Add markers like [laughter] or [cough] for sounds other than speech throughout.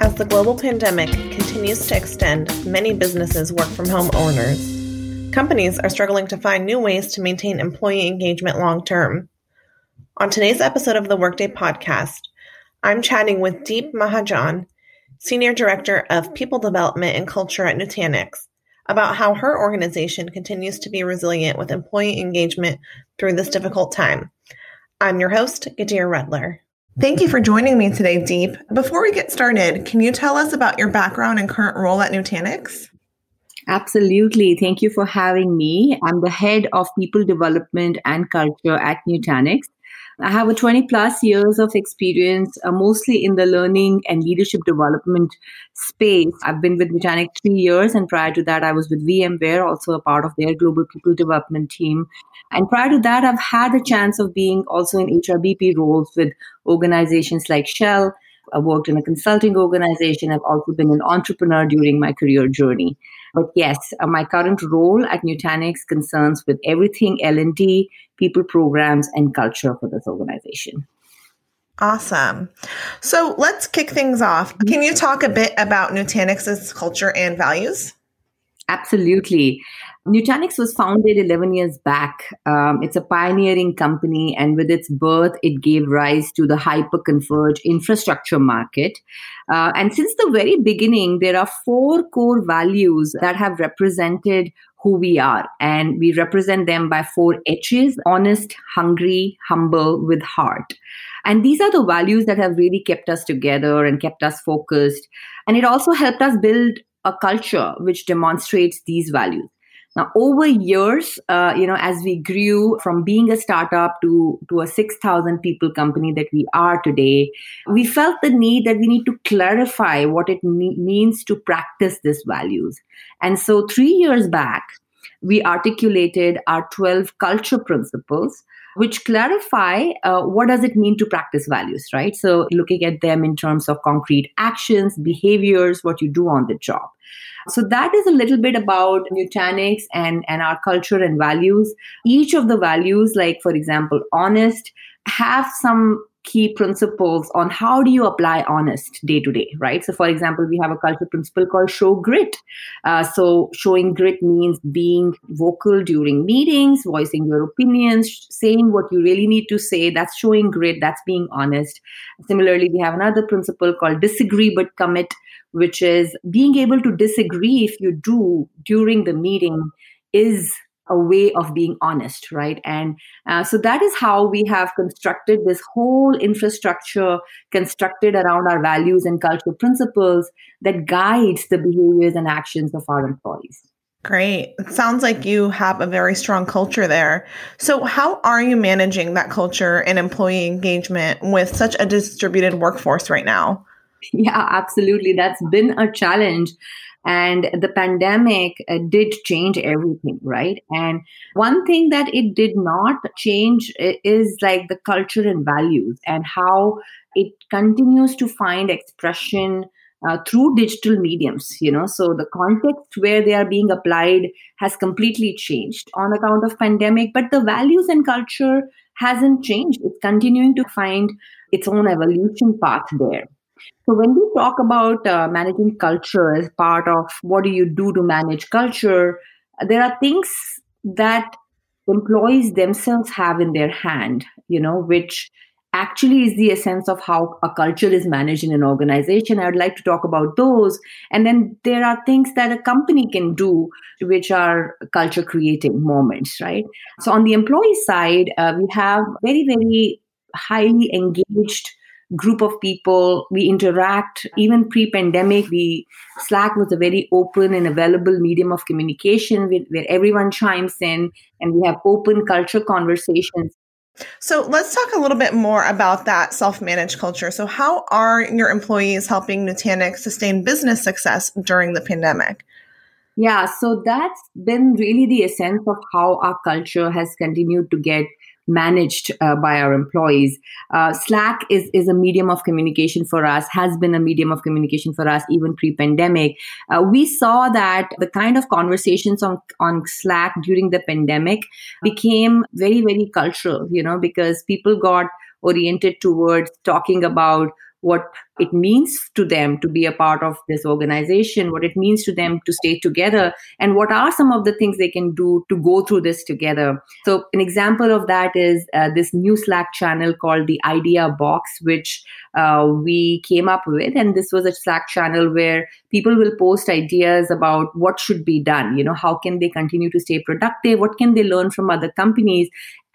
As the global pandemic continues to extend, many businesses work from home owners. Companies are struggling to find new ways to maintain employee engagement long term. On today's episode of the Workday podcast, I'm chatting with Deep Mahajan, Senior Director of People Development and Culture at Nutanix, about how her organization continues to be resilient with employee engagement through this difficult time. I'm your host, Gadir Redler. Thank you for joining me today, Deep. Before we get started, can you tell us about your background and current role at Nutanix? Absolutely. Thank you for having me. I'm the head of people development and culture at Nutanix. I have a 20 plus years of experience, uh, mostly in the learning and leadership development space. I've been with Nutanix three years, and prior to that, I was with VMware, also a part of their global people development team. And prior to that, I've had a chance of being also in HRBP roles with organizations like Shell. I worked in a consulting organization. I've also been an entrepreneur during my career journey. But yes, uh, my current role at Nutanix concerns with everything L&D, people programs, and culture for this organization. Awesome. So let's kick things off. Can you talk a bit about Nutanix's culture and values? Absolutely. Nutanix was founded 11 years back. Um, it's a pioneering company, and with its birth, it gave rise to the hyper-converged infrastructure market. Uh, and since the very beginning, there are four core values that have represented who we are, and we represent them by four H's honest, hungry, humble, with heart. And these are the values that have really kept us together and kept us focused. And it also helped us build a culture which demonstrates these values. Now, over years, uh, you know, as we grew from being a startup to, to a 6,000 people company that we are today, we felt the need that we need to clarify what it me- means to practice these values. And so, three years back, we articulated our 12 culture principles which clarify uh, what does it mean to practice values right so looking at them in terms of concrete actions behaviors what you do on the job so that is a little bit about Nutanix and, and our culture and values. Each of the values, like for example, honest, have some key principles on how do you apply honest day to day right? So for example we have a culture principle called show grit. Uh, so showing grit means being vocal during meetings voicing your opinions saying what you really need to say. That's showing grit. That's being honest. Similarly we have another principle called disagree but commit which is being able to disagree if you do during the meeting is a way of being honest, right? And uh, so that is how we have constructed this whole infrastructure constructed around our values and cultural principles that guides the behaviors and actions of our employees. Great. It sounds like you have a very strong culture there. So, how are you managing that culture and employee engagement with such a distributed workforce right now? [laughs] Yeah, absolutely. That's been a challenge. And the pandemic uh, did change everything, right? And one thing that it did not change is like the culture and values and how it continues to find expression uh, through digital mediums you know? So the context where they are being applied has completely changed on account of pandemic but the values and culture hasn't changed. It's continuing to find its own evolution path there so when we talk about uh, managing culture as part of what do you do to manage culture, there are things that employees themselves have in their hand, you know, which actually is the essence of how a culture is managed in an organization. I would like to talk about those. And then there are things that a company can do, which are culture creating moments, right? So on the employee side, uh, we have very, very highly engaged group of people. We interact. Even pre-pandemic we slack was a very open and available medium of communication with, where everyone chimes in and we have open culture conversations. So let's talk a little bit more about that self-managed culture. So how are your employees helping nutanix sustain business success during the pandemic? Yeah so that's been really the essence of how our culture has continued to get managed uh, by our employees. Uh, Slack is, is a medium of communication for us, has been a medium of communication for us even pre pandemic. Uh, we saw that the kind of conversations on, on Slack during the pandemic became very, very cultural, you know, because people got oriented towards talking about what it means to them to be a part of this organization, what it means to them to stay together, and what are some of the things they can do to go through this together. So, an example of that is uh, this new Slack channel called the Idea Box, which uh, we came up with. And this was a Slack channel where people will post ideas about what should be done. You know, how can they continue to stay productive? What can they learn from other companies?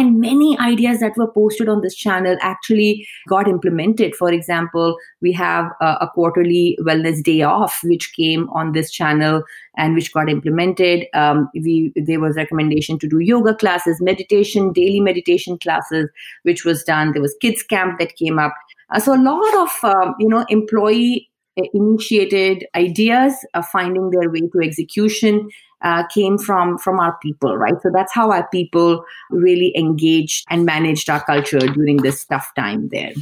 And many ideas that were posted on this channel actually got implemented. For example, we have a, a, quarterly wellness day off, which came on this channel and which got implemented. Um, we there was recommendation to do yoga classes, meditation, daily meditation classes, which was done. There was kids camp that came up. Uh, so a lot of um, you know employee uh, initiated ideas of finding their way to execution uh, came from from our people right so that's how our people really engaged and managed our culture during this tough time there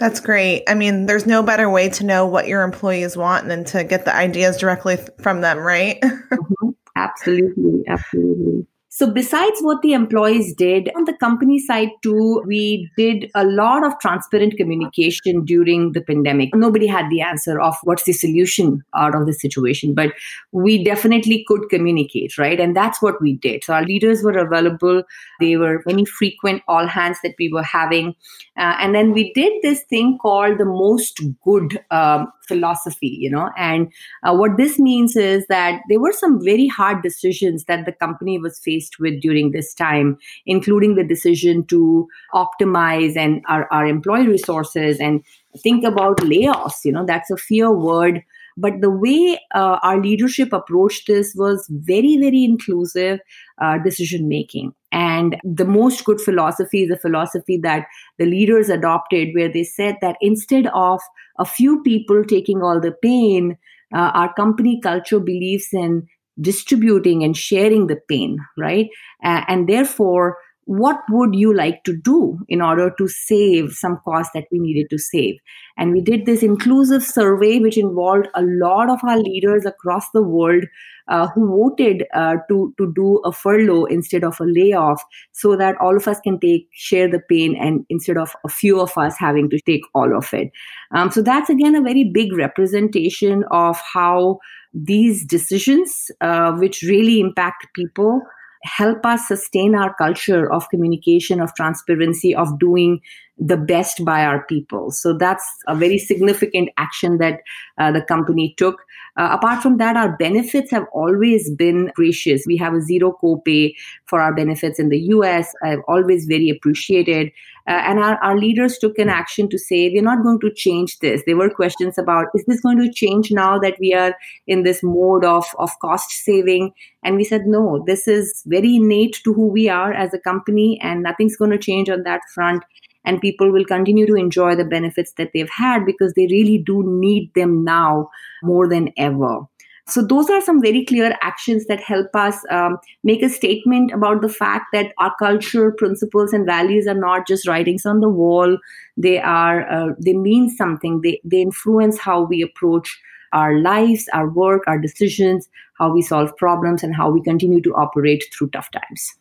that's great. I mean, there's no better way to know what your employees want than to get the ideas directly from them, right? [laughs] mm-hmm. Absolutely. Absolutely. So, besides what the employees did on the company side, too, we did a lot of transparent communication during the pandemic. Nobody had the answer of what's the solution out of the situation, but we definitely could communicate, right? And that's what we did. So, our leaders were available, they were many frequent all hands that we were having. Uh, and then we did this thing called the most good um, philosophy, you know. And uh, what this means is that there were some very hard decisions that the company was faced with during this time, including the decision to optimize and our, our employee resources and think about layoffs. You know, that's a fear word. But the way uh, our leadership approached this was very, very inclusive uh, decision making. And the most good philosophy is a philosophy that the leaders adopted, where they said that instead of a few people taking all the pain, uh, our company culture believes in distributing and sharing the pain, right? And therefore, what would you like to do in order to save some cost that we needed to save? And we did this inclusive survey which involved a lot of our leaders across the world uh, who voted uh, to to do a furlough instead of a layoff so that all of us can take share the pain and instead of a few of us having to take all of it. Um, so that's again a very big representation of how these decisions uh, which really impact people help us sustain our culture of communication, of transparency, of doing the best by our people. So that's a very significant action that uh, the company took. Uh, apart from that, our benefits have always been gracious. We have a zero copay for our benefits in the US. I've always very appreciated. Uh, and our, our leaders took an action to say, we're not going to change this. There were questions about, is this going to change now that we are in this mode of, of cost saving? And we said, no, this is very innate to who we are as a company, and nothing's going to change on that front and people will continue to enjoy the benefits that they've had because they really do need them now more than ever. So, those are some very clear actions that help us um, make a statement about the fact that our culture, principles, and values are not just writings on the wall. They are uh, they mean something. They they influence how we approach our lives, our work, our decisions, how we solve problems, and how we continue to operate through tough times.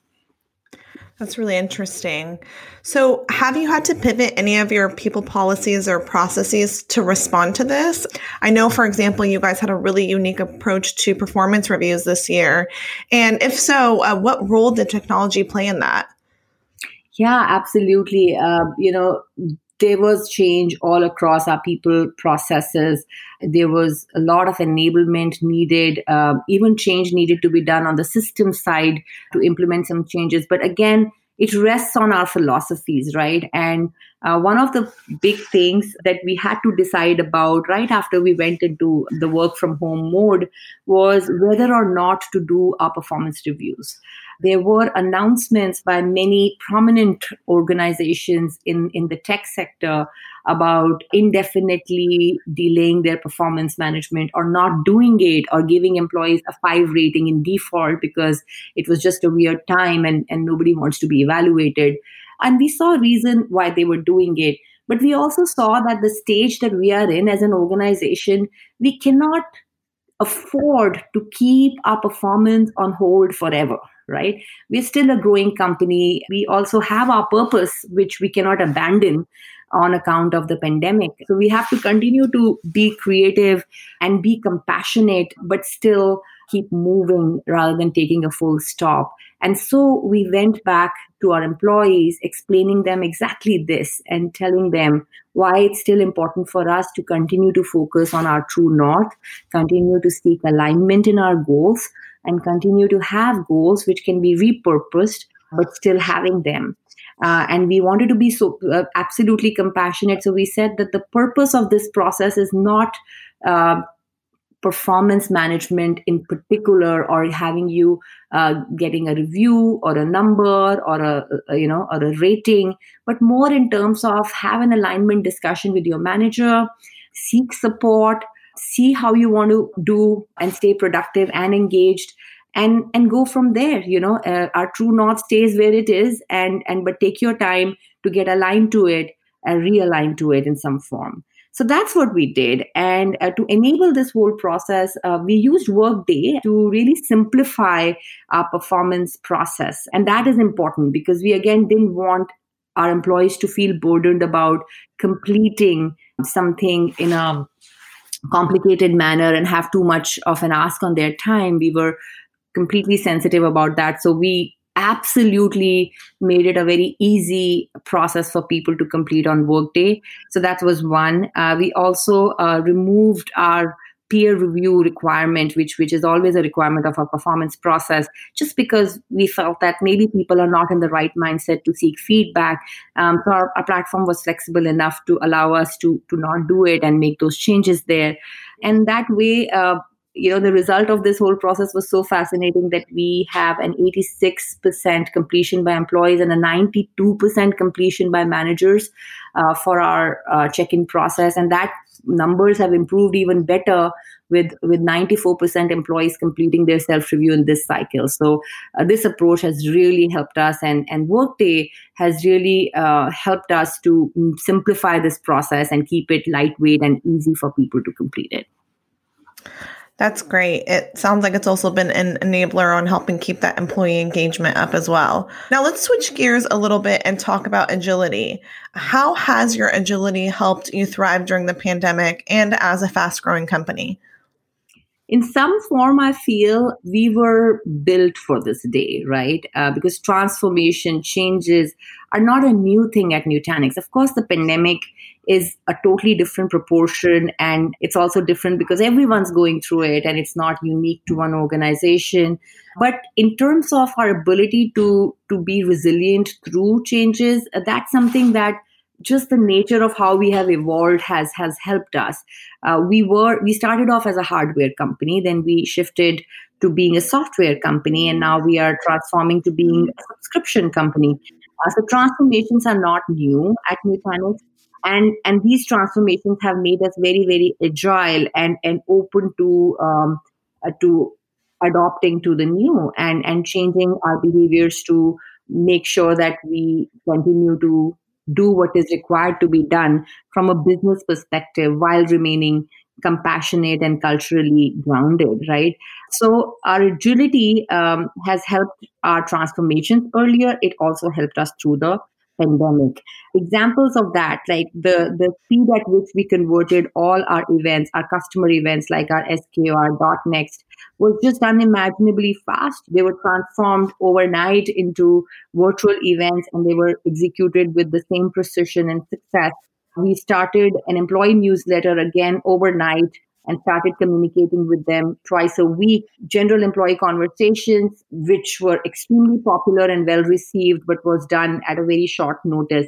That's really interesting. So, have you had to pivot any of your people policies or processes to respond to this? I know, for example, you guys had a really unique approach to performance reviews this year. And if so, uh, what role did technology play in that? Yeah, absolutely. Uh, you know, there was change all across our people processes. There was a lot of enablement needed, uh, even change needed to be done on the system side to implement some changes. But again, it rests on our philosophies, right? And uh, one of the big things that we had to decide about right after we went into the work from home mode was whether or not to do our performance reviews. there were announcements by many prominent organizations in, in the tech sector about indefinitely delaying their performance management or not doing it or giving employees a five rating in default because it was just a weird time and, and nobody wants to be evaluated. And we saw a reason why they were doing it. But we also saw that the stage that we are in as an organization, we cannot afford to keep our performance on hold forever right we're still a growing company we also have our purpose which we cannot abandon on account of the pandemic. So we have to continue to be creative and be compassionate but still keep moving rather than taking a full stop. And so we went back to our employees, explaining them exactly this and telling them why it's still important for us to continue to focus on our true north, continue to seek alignment in our goals, and continue to have goals which can be repurposed, but still having them. Uh, and we wanted to be so uh, absolutely compassionate. So we said that the purpose of this process is not uh, performance management in particular or having you uh, getting a review or a number or a, a, you know or a rating but more in terms of have an alignment discussion with your manager seek support see how you want to do and stay productive and engaged and and go from there you know uh, our true north stays where it is and and but take your time to get aligned to it and realign to it in some form so that's what we did. And uh, to enable this whole process, uh, we used Workday to really simplify our performance process. And that is important because we again didn't want our employees to feel burdened about completing something in a complicated manner and have too much of an ask on their time. We were completely sensitive about that. So we absolutely made it a very easy process for people to complete on Workday. So that was one. Uh, we also uh, removed our peer review requirement which which is always a requirement of our performance process just because we felt that maybe people are not in the right mindset to seek feedback um, so our, our platform was flexible enough to allow us to to not do it and make those changes there and that way uh, you know the result of this whole process was so fascinating that we have an 86% completion by employees and a 92% completion by managers uh, for our uh, check-in process. And that numbers have improved even better with with 94% employees completing their self review in this cycle. So uh, this approach has really helped us and and workday has really uh, helped us to simplify this process and keep it lightweight and easy for people to complete it that's great. It sounds like it's also been an enabler on helping keep that employee engagement up as well. Now, let's switch gears a little bit and talk about agility. How has your agility helped you thrive during the pandemic and as a fast growing company? in some form, I feel we were built for this day, right? Uh, because transformation, changes are not a new thing at Nutanix. Of course, the pandemic is a totally different proportion, and it's also different because everyone's going through it, and it's not unique to one organization. But in terms of our ability to to be resilient through changes, uh, that's something that just the nature of how we have evolved has has helped us. Uh, we were we started off as a hardware company, then we shifted to being a software company, and now we are transforming to being a subscription company. Uh, so transformations are not new at Nutanix, and and these transformations have made us very very agile and and open to um, uh, to adopting to the new and and changing our behaviors to make sure that we continue to do what is required to be done from a business perspective while remaining compassionate and culturally grounded, right? So our agility um, has helped our transformations earlier. It also helped us through the pandemic. Examples of that, like the, the speed at which we converted all our events, our customer events, like our SKO, our .next, was just unimaginably fast. They were transformed overnight into virtual events and they were executed with the same precision and success. We started an employee newsletter again overnight and started communicating with them twice a week. General employee conversations, which were extremely popular and well received, but was done at a very short notice.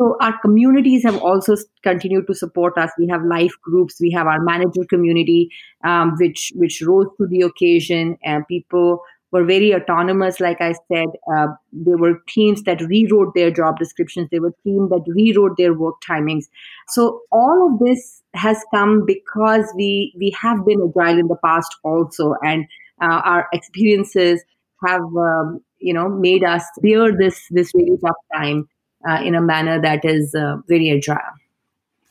So our communities have also continued to support us. We have life groups. We have our manager community, um, which which rose to the occasion. And people were very autonomous. Like I said, uh, there were teams that rewrote their job descriptions. There were teams that rewrote their work timings. So all of this has come because we we have been agile in the past also, and uh, our experiences have um, you know made us bear this this really tough time uh, in a manner that is uh, very agile.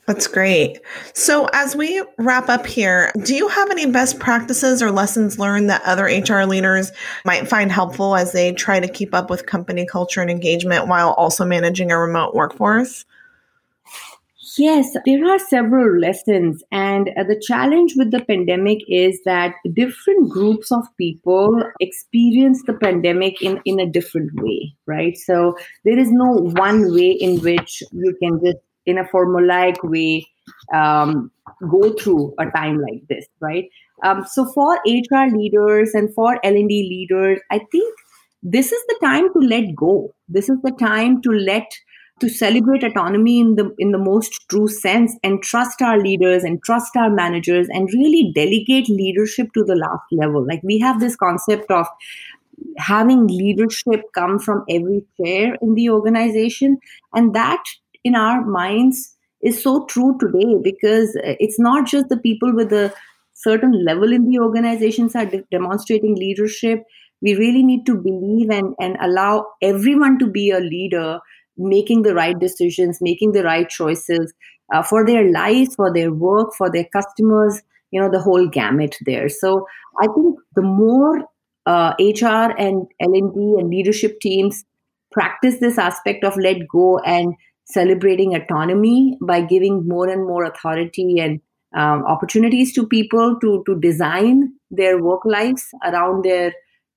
That's great. So, as we wrap up here, do you have any best practices or lessons learned that other HR leaders might find helpful as they try to keep up with company culture and engagement while also managing a remote workforce? Yes, there are several lessons. And uh, the challenge with the pandemic is that different groups of people experience the pandemic in, in a different way, right? So there is no one way in which you can just in a formulaic way um, go through a time like this, right? Um, so for HR leaders and for L&D leaders, I think this is the time to let go. This is the time to let to celebrate autonomy in the in the most true sense and trust our leaders and trust our managers and really delegate leadership to the last level like we have this concept of having leadership come from every chair in the organization and that in our minds is so true today because it's not just the people with a certain level in the organizations are de- demonstrating leadership. We really need to believe and, and allow everyone to be a leader making the right decisions making the right choices uh, for their lives for their work for their customers you know the whole gamut there. So i think the more uh, hr and l&d and leadership teams practice this aspect of let go and celebrating autonomy by giving more and more authority and um, opportunities to people to to design their work lives around their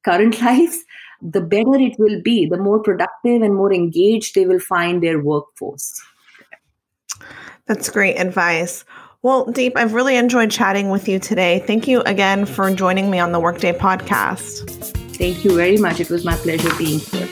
current [laughs] lives the better it will be. The more productive and more engaged they will find their workforce. That's great advice. Well deep i've really enjoyed chatting with you today. Thank you again for joining me on the workday podcast. Thank you very much. It was my pleasure being here